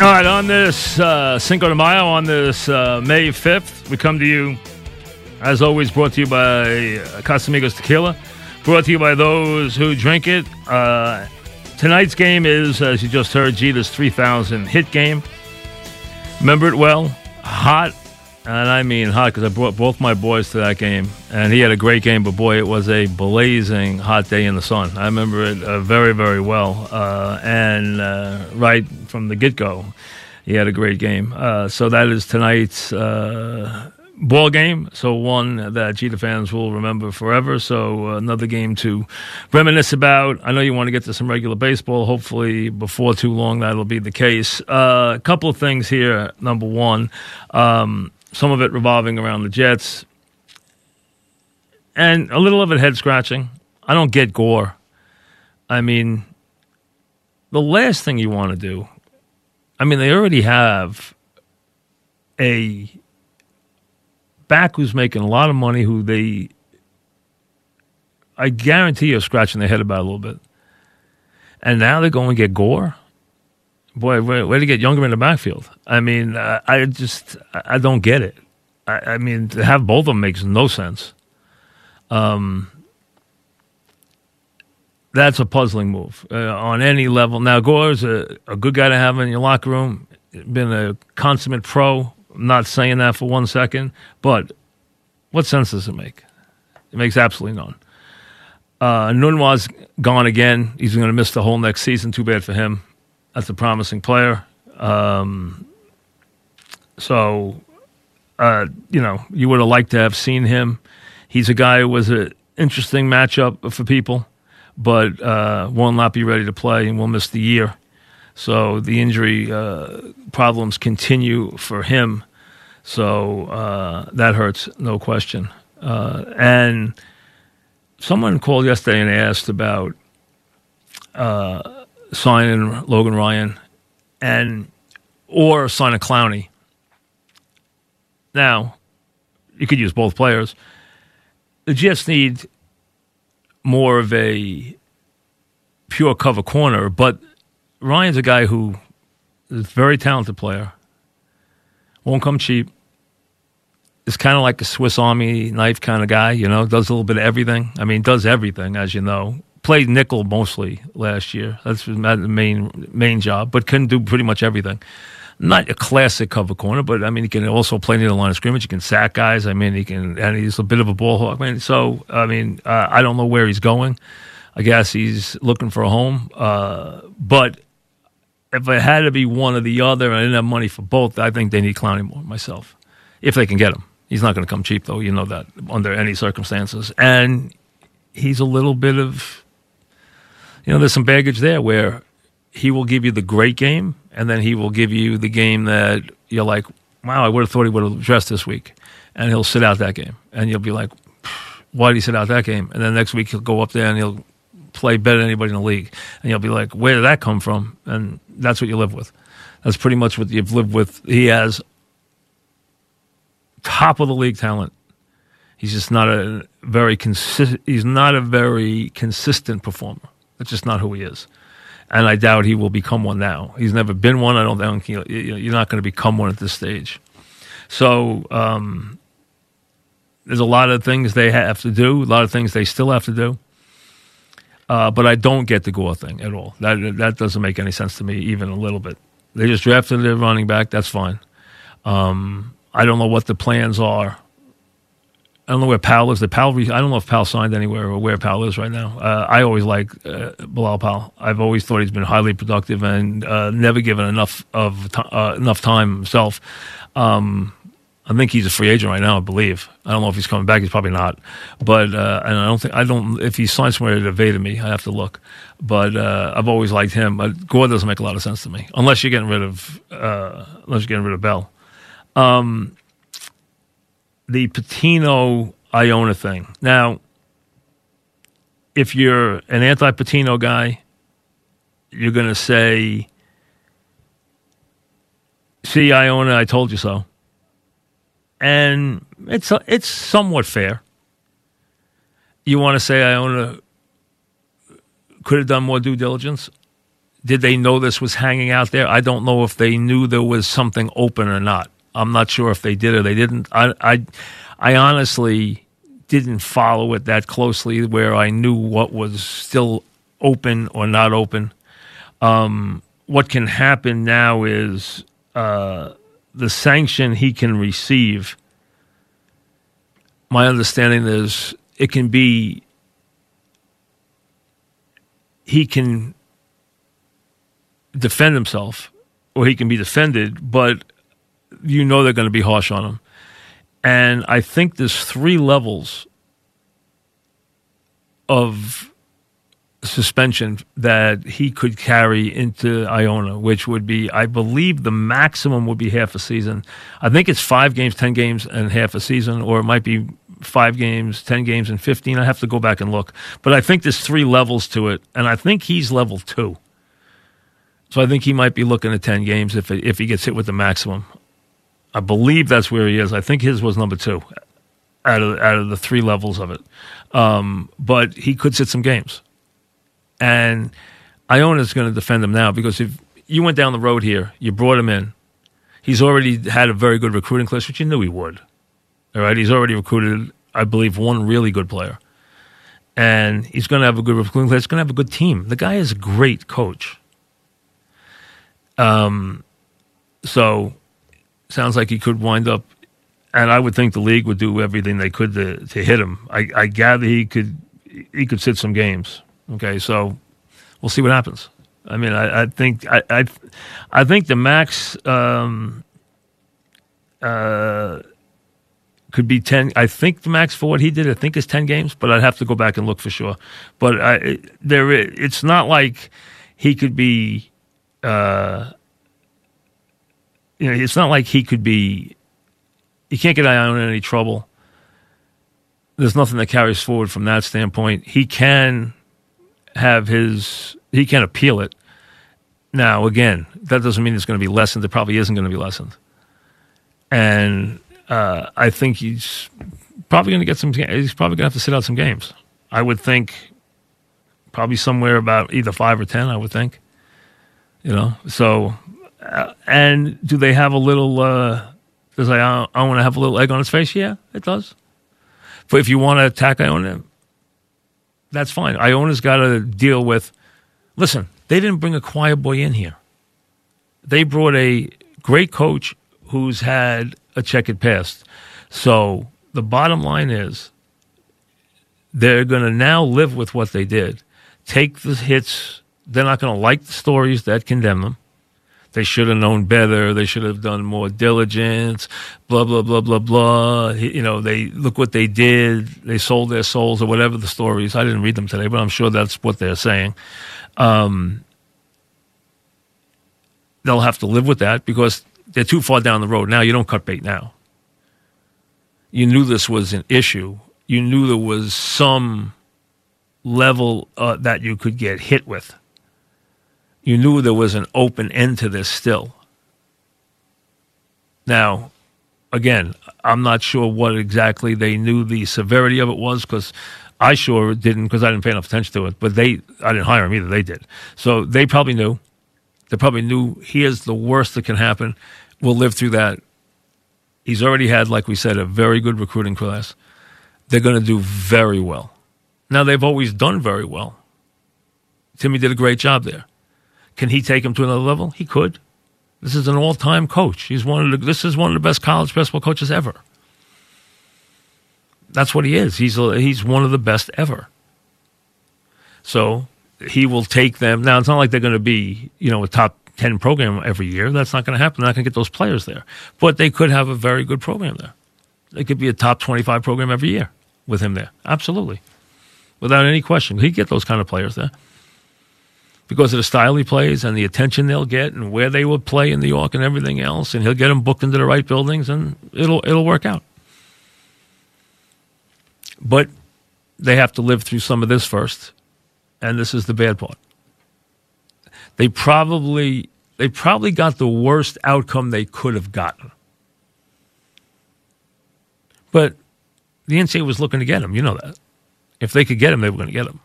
All right, on this uh, Cinco de Mayo, on this uh, May 5th, we come to you, as always, brought to you by Casamigos Tequila, brought to you by those who drink it. Uh, tonight's game is, as you just heard, Jeter's 3,000 hit game. Remember it well, hot, and I mean hot because I brought both my boys to that game, and he had a great game, but boy, it was a blazing hot day in the sun. I remember it uh, very, very well, uh, and uh, right from the get go, he had a great game. Uh, so that is tonight's uh, ball game. So one that Jeter fans will remember forever. So another game to reminisce about. I know you want to get to some regular baseball. Hopefully, before too long, that'll be the case. Uh, a couple of things here. Number one. Um, some of it revolving around the Jets, and a little of it head scratching. I don't get Gore. I mean, the last thing you want to do, I mean, they already have a back who's making a lot of money, who they, I guarantee, you, are scratching their head about a little bit. And now they're going to get Gore boy, way, way to get younger in the backfield. I mean, uh, I just I don't get it. I, I, mean, to have both of them makes no sense. Um, that's a puzzling move uh, on any level. Now, Gore's a, a good guy to have in your locker room. Been a consummate pro. I'm not saying that for one second, but what sense does it make? It makes absolutely none. Uh, Enunwa's gone again. He's going to miss the whole next season. Too bad for him that's a promising player. Um, so, uh, you know, you would have liked to have seen him. He's a guy who was an interesting matchup for people, but uh, will not be ready to play and will miss the year. So the injury uh, problems continue for him. So uh, that hurts, no question. Uh, and someone called yesterday and asked about uh, signing Logan Ryan and or sign a Clowney. Now, you could use both players. The Jets need more of a pure cover corner, but Ryan's a guy who is a very talented player. Won't come cheap. Is kind of like a Swiss Army knife kind of guy, you know, does a little bit of everything. I mean, does everything, as you know played nickel mostly last year. That's the main main job, but couldn't do pretty much everything. Not a classic cover corner, but I mean, he can also play near the line of scrimmage. He can sack guys. I mean, he can, and he's a bit of a ball hawk. I mean, so I mean, uh, I don't know where he's going. I guess he's looking for a home, uh, but if it had to be one or the other, and I didn't have money for both, I think they need Clowney more myself, if they can get him. He's not going to come cheap, though. You know that under any circumstances, and he's a little bit of, you know, there's some baggage there where he will give you the great game, and then he will give you the game that you're like, wow, I would have thought he would have addressed this week, and he'll sit out that game, and you'll be like, why did he sit out that game? And then next week he'll go up there and he'll play better than anybody in the league, and you'll be like, where did that come from? And that's what you live with. That's pretty much what you've lived with. He has top of the league talent. He's just not a very consistent. He's not a very consistent performer. That's just not who he is, and I doubt he will become one now. He's never been one. I don't think you're not going to become one at this stage. So um, there's a lot of things they have to do. A lot of things they still have to do. Uh, but I don't get the Gore thing at all. That that doesn't make any sense to me, even a little bit. They just drafted their running back. That's fine. Um, I don't know what the plans are. I don't know where Powell is. The Powell, I don't know if Powell signed anywhere or where Powell is right now. Uh, I always like uh, Bilal Powell. I've always thought he's been highly productive and uh, never given enough of t- uh, enough time himself. Um, I think he's a free agent right now. I believe. I don't know if he's coming back. He's probably not. But uh, and I don't think I don't. If he signed somewhere, it evaded me. I have to look. But uh, I've always liked him. But Gore doesn't make a lot of sense to me unless you're getting rid of unless you're getting rid of Bell. Um, the Pitino Iona thing. Now, if you're an anti Pitino guy, you're going to say, see, Iona, I told you so. And it's, it's somewhat fair. You want to say Iona could have done more due diligence? Did they know this was hanging out there? I don't know if they knew there was something open or not. I'm not sure if they did or they didn't. I, I, I honestly didn't follow it that closely where I knew what was still open or not open. Um, what can happen now is uh, the sanction he can receive. My understanding is it can be he can defend himself or he can be defended, but you know they're going to be harsh on him. And I think there's three levels of suspension that he could carry into Iona, which would be, I believe, the maximum would be half a season. I think it's five games, 10 games, and half a season, or it might be five games, 10 games, and 15. I have to go back and look. But I think there's three levels to it, and I think he's level two. So I think he might be looking at 10 games if, if he gets hit with the maximum. I believe that's where he is. I think his was number two out of out of the three levels of it. Um, but he could sit some games, and Iona's going to defend him now because if you went down the road here, you brought him in. He's already had a very good recruiting class, which you knew he would. All right, he's already recruited, I believe, one really good player, and he's going to have a good recruiting class. He's going to have a good team. The guy is a great coach. Um, so sounds like he could wind up, and I would think the league would do everything they could to, to hit him. I, I gather he could he could sit some games. Okay, so we'll see what happens. I mean, I, I think I, I, I think the max um, uh, could be ten. I think the max for what he did, I think is ten games, but I'd have to go back and look for sure. But I, there, it's not like he could be. Uh, you know, it's not like he could be. He can't get Iona in any trouble. There's nothing that carries forward from that standpoint. He can have his. He can appeal it. Now, again, that doesn't mean it's going to be lessened. It probably isn't going to be lessened. And uh, I think he's probably going to get some. He's probably going to have to sit out some games. I would think probably somewhere about either five or ten. I would think. You know, so uh, and do they have a little? Uh, does I I want to have a little egg on its face? Yeah, it does. But if you want to attack Iona, that's fine. Iona's got to deal with. Listen, they didn't bring a choir boy in here. They brought a great coach who's had a checkered past. So the bottom line is they're going to now live with what they did. Take the hits. They're not going to like the stories that condemn them They should have known better. They should have done more diligence. Blah blah blah blah blah. You know, they look what they did. They sold their souls or whatever the stories. I didn't read them today, but I'm sure that's what they're saying. Um, they'll have to live with that because they're too far down the road. Now you don't cut bait now. You knew this was an issue. You knew there was some level uh, that you could get hit with. You knew there was an open end to this still. Now, again, I'm not sure what exactly they knew the severity of it was because I sure didn't because I didn't pay enough attention to it. But they, I didn't hire them either. They did. So they probably knew. They probably knew here's the worst that can happen. We'll live through that. He's already had, like we said, a very good recruiting class. They're going to do very well. Now, they've always done very well. Timmy did a great job there. Can he take him to another level? He could. This is an all-time coach. He's one of the, this is one of the best college basketball coaches ever. That's what he is. He's a, he's one of the best ever. So he will take them. Now it's not like they're going to be you know a top ten program every year. That's not going to happen. They're not going to get those players there, but they could have a very good program there. They could be a top twenty-five program every year with him there. Absolutely, without any question. He'd get those kind of players there because of the style he plays and the attention they'll get and where they would play in New York and everything else. And he'll get them booked into the right buildings, and it'll it'll work out. But they have to live through some of this first, and this is the bad part. They probably they probably got the worst outcome they could have gotten. But the NCAA was looking to get him. You know that. If they could get him, they were going to get him.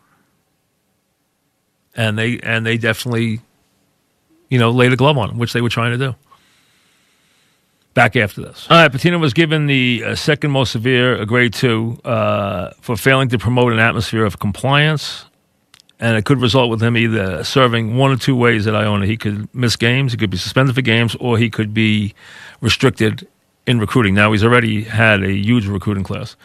And they and they definitely, you know, laid a glove on him, which they were trying to do. Back after this. All right, Pitino was given the uh, second most severe, a grade two, uh, for failing to promote an atmosphere of compliance. And it could result with him either serving one or two ways at Iona. He could miss games, he could be suspended for games, or he could be restricted in recruiting. Now, he's already had a huge recruiting class.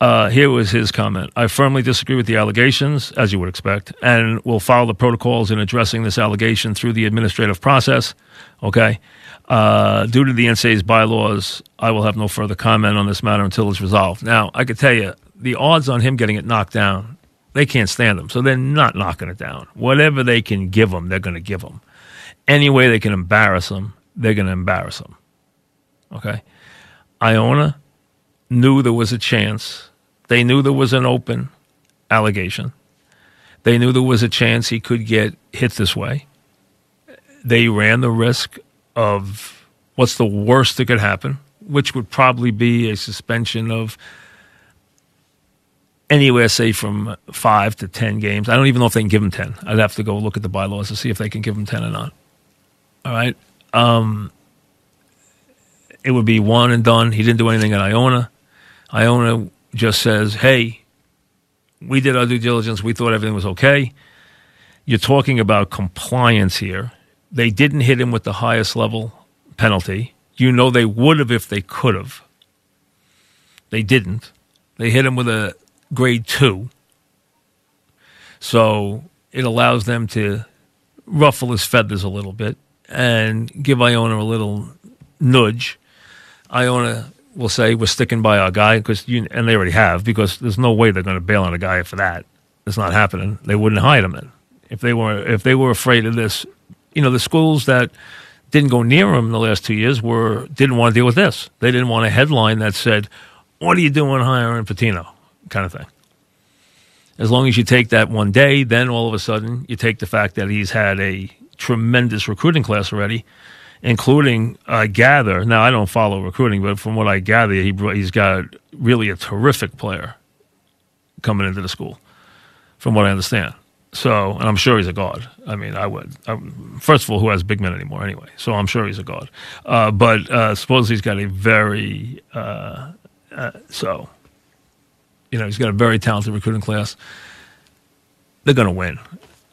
Uh, here was his comment I firmly disagree with the allegations, as you would expect, and will follow the protocols in addressing this allegation through the administrative process. Okay. Uh, due to the NCAA's bylaws, I will have no further comment on this matter until it's resolved. Now, I could tell you the odds on him getting it knocked down, they can't stand him, so they're not knocking it down. Whatever they can give him, they're going to give him. Any way they can embarrass him, they're going to embarrass him. Okay. Iona knew there was a chance. They knew there was an open allegation. They knew there was a chance he could get hit this way. They ran the risk of what's the worst that could happen, which would probably be a suspension of anywhere, say, from five to 10 games. I don't even know if they can give him 10. I'd have to go look at the bylaws to see if they can give him 10 or not. All right. Um, it would be one and done. He didn't do anything at Iona. Iona just says, hey, we did our due diligence. We thought everything was okay. You're talking about compliance here. They didn't hit him with the highest level penalty. You know they would have if they could have. They didn't. They hit him with a grade two. So it allows them to ruffle his feathers a little bit and give Iona a little nudge. Iona will say we're sticking by our guy because you and they already have because there's no way they're going to bail on a guy for that. It's not happening. They wouldn't hire him then if they were if they were afraid of this. You know, the schools that didn't go near him in the last two years were didn't want to deal with this. They didn't want a headline that said, "What are you doing hiring Pitino?" kind of thing. As long as you take that one day, then all of a sudden you take the fact that he's had a tremendous recruiting class already, including I gather. Now I don't follow recruiting, but from what I gather, he he's got really a terrific player coming into the school, from what I understand. So, and I'm sure he's a god. I mean, I would. I, first of all, who has big men anymore anyway? So I'm sure he's a god. Uh, but uh, suppose he's got a very uh, uh, so. You know, he's got a very talented recruiting class. They're going to win.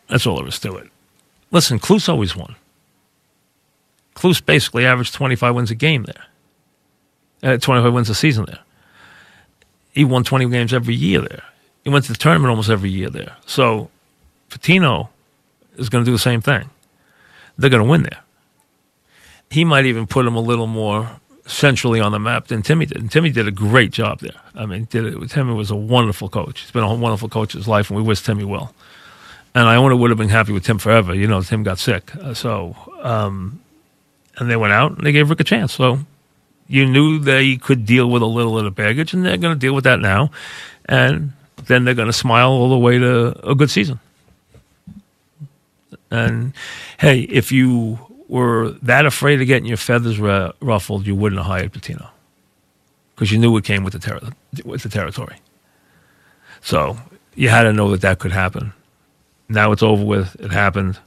That's all there is to it. Listen, Cluess always won. Cluess basically averaged 25 wins a game there. Uh, 25 wins a season there. He won 20 games every year there. He went to the tournament almost every year there. So Pitino is going to do the same thing. They're going to win there. he might even put him a little more centrally on the map than Timmy did. And Timmy did a great job there. I mean, it. Timmy was a wonderful coach. He's been a wonderful coach his life, and we wish Timmy well. And Iona would have been happy with Tim forever. You know, Tim got sick, uh, so um, and they went out and they gave Rick a chance. So you knew they could deal with a little bit of the baggage, and they're going to deal with that now. And then they're going to smile all the way to a good season. And hey, if you were that afraid of getting your feathers ruffled, you wouldn't have hired Pitino because you knew it came with the, ter- with the territory. So you had to know that that could happen. Now it's over with. It happened.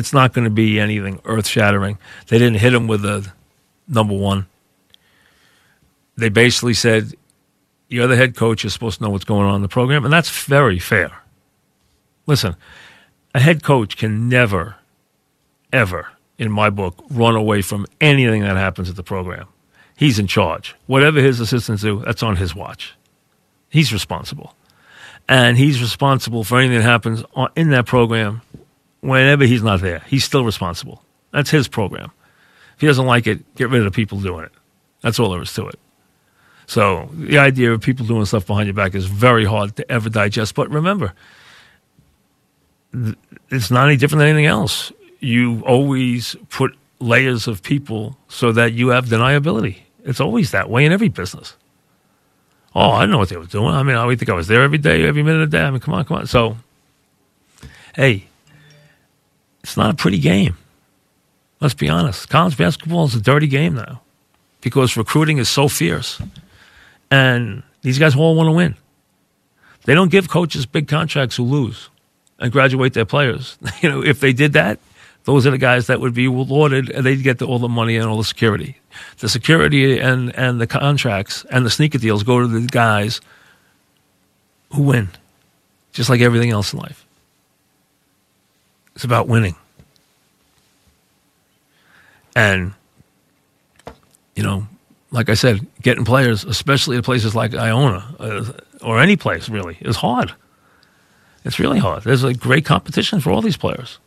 It's not going to be anything earth shattering. They didn't hit him with a number one. They basically said, You're the head coach. You're supposed to know what's going on in the program. And that's very fair. Listen, a head coach can never, ever, in my book, run away from anything that happens at the program. He's in charge. Whatever his assistants do, that's on his watch. He's responsible. And he's responsible for anything that happens in that program whenever he's not there. He's still responsible. That's his program. If he doesn't like it, get rid of the people doing it. That's all there is to it. So the idea of people doing stuff behind your back is very hard to ever digest. But remember, it's not any different than anything else. You always put layers of people so that you have deniability. It's always that way in every business. Oh, I know what they were doing. I mean, I would think I was there every day, every minute of the day. I mean, come on, come on. So, hey, it's not a pretty game. Let's be honest. College basketball is a dirty game now because recruiting is so fierce. And these guys all want to win. They don't give coaches big contracts who lose and graduate their players. You know, if they did that, those are the guys that would be lauded and they'd get the, all the money and all the security. The security and, and the contracts and the sneaker deals go to the guys who win, just like everything else in life. It's about winning. And, you know, like I said, getting players, especially at places like Iona uh, or any place really, is hard. It's really hard. There's a great competition for all these players.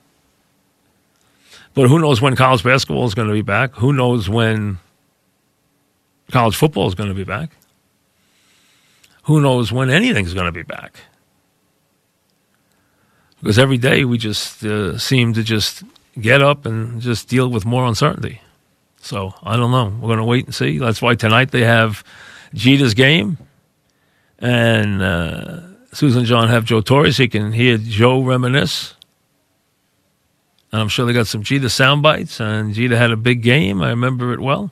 But who knows when college basketball is going to be back? Who knows when college football is going to be back? Who knows when anything's going to be back? Because every day we just uh, seem to just get up and just deal with more uncertainty. So I don't know. We're going to wait and see. That's why tonight they have Jeter's game, and uh, Susan John have Joe Torres. He can hear Joe reminisce. And I'm sure they got some Jeter sound bites, and Jeter had a big game. I remember it well.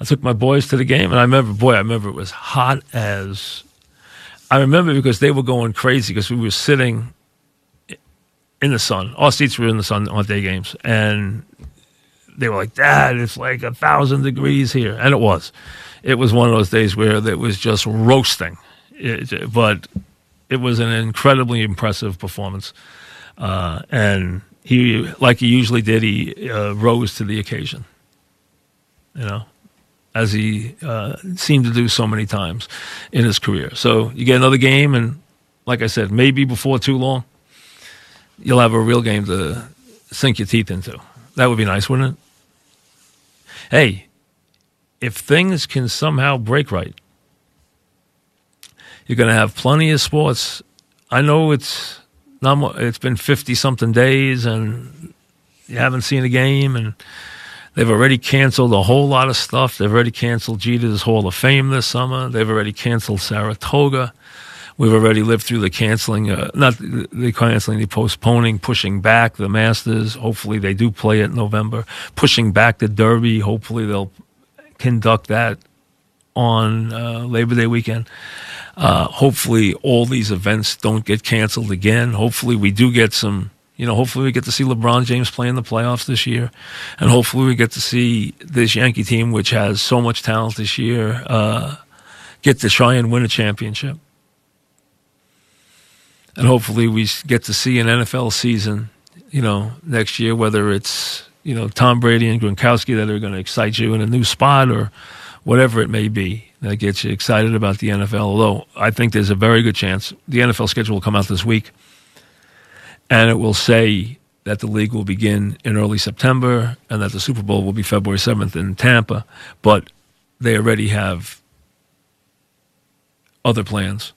I took my boys to the game, and I remember, boy, I remember it was hot as. I remember because they were going crazy because we were sitting in the sun. All seats were in the sun on day games, and they were like, "Dad, it's like a thousand degrees here," and it was. It was one of those days where it was just roasting, it, but it was an incredibly impressive performance, uh, and he, like he usually did, he uh, rose to the occasion. You know, as he uh, seemed to do so many times in his career. So you get another game, and like I said, maybe before too long, you'll have a real game to sink your teeth into. That would be nice, wouldn't it? Hey, if things can somehow break right, you're going to have plenty of sports. I know it's not. It's been fifty something days, and you haven't seen a game, and they've already canceled a whole lot of stuff. They've already canceled Jeter's Hall of Fame this summer. They've already canceled Saratoga. We've already lived through the canceling, uh, not the canceling, the postponing, pushing back the Masters. Hopefully, they do play it in November. Pushing back the Derby. Hopefully, they'll conduct that on uh, Labor Day weekend. Uh, hopefully, all these events don't get canceled again. Hopefully, we do get some. You know, hopefully we get to see LeBron James play in the playoffs this year, and hopefully we get to see this Yankee team, which has so much talent this year, uh, get to try and win a championship and hopefully we get to see an NFL season, you know, next year, whether it's you know Tom Brady and Gronkowski that are going to excite you in a new spot or whatever it may be that gets you excited about the NFL. Although I think there's a very good chance the NFL schedule will come out this week, and it will say that the league will begin in early September and that the Super Bowl will be February 7th in Tampa, but they already have other plans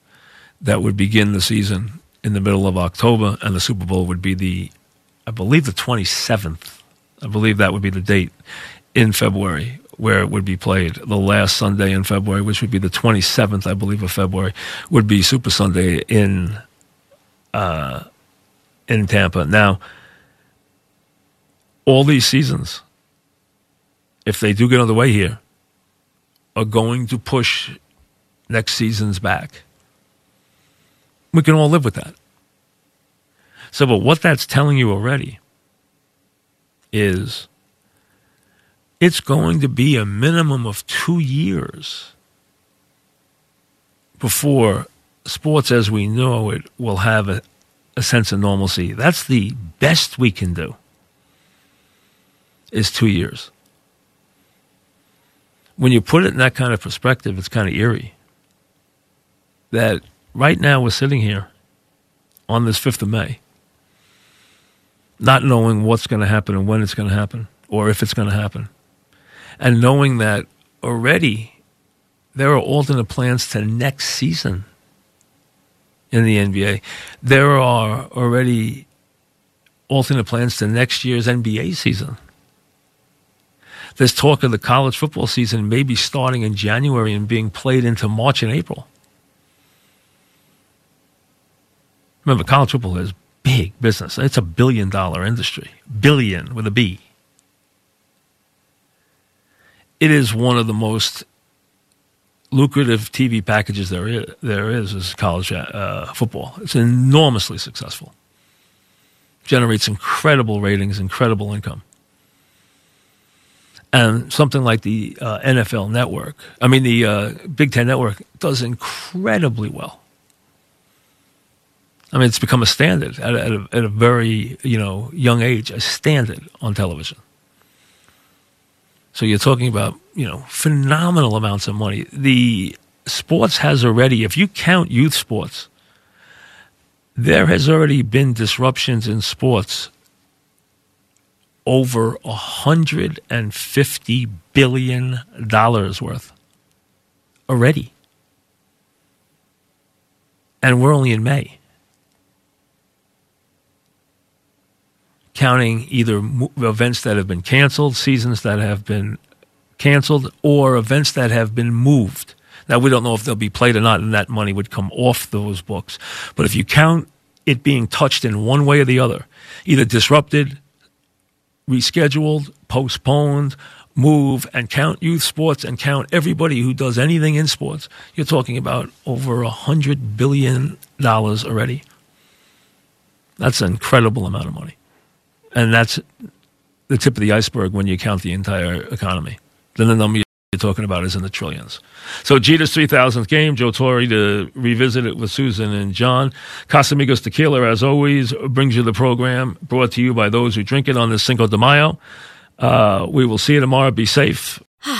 that would begin the season in the middle of October, and the Super Bowl would be the, I believe, the 27th. I believe that would be the date in February where it would be played. The last Sunday in February, which would be the 27th, I believe, of February, would be Super Sunday in uh, in Tampa. Now, all these seasons, if they do get underway here, are going to push next season's back. We can all live with that. So, but what that's telling you already is it's going to be a minimum of two years before sports as we know it will have a, a sense of normalcy. That's the best we can do is two years. When you put it in that kind of perspective, it's kind of eerie that right now we're sitting here on this 5th of May, not knowing what's going to happen and when it's going to happen or if it's going to happen, and knowing that already there are alternate plans to next season in the NBA. There are already alternate plans to next year's NBA season. There's talk of the college football season maybe starting in January and being played into March and April. Remember, college football is big business. It's a billion dollar industry. Billion with a B. It is one of the most lucrative TV packages there is, there is, is college uh, football. It's enormously successful. Generates incredible ratings, incredible income. And something like the uh, NFL network, I mean, the uh, Big Ten network does incredibly well. I mean, it's become a standard at a, at a, at a very, you know, young age, a standard on television. So you're talking about, you know, phenomenal amounts of money. The sports has already, if you count youth sports, there has already been disruptions in sports over $150 billion worth already. And we're only in May. Counting either events that have been canceled, seasons that have been canceled, or events that have been moved. Now, we don't know if they'll be played or not, and that money would come off those books. But if you count it being touched in one way or the other, either disrupted, rescheduled, postponed, move, and count youth sports and count everybody who does anything in sports, you're talking about over a $100 billion already. That's an incredible amount of money. And that's the tip of the iceberg when you count the entire economy. Then the number you're talking about is in the trillions. So Jeter's 3000th game, Joe Torre to revisit it with Susan and John. Casamigos Tequila, as always, brings you the program brought to you by those who drink it on this Cinco de Mayo. Uh, we will see you tomorrow. Be safe.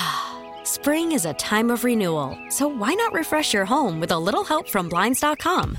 Spring is a time of renewal, so why not refresh your home with a little help from Blinds.com?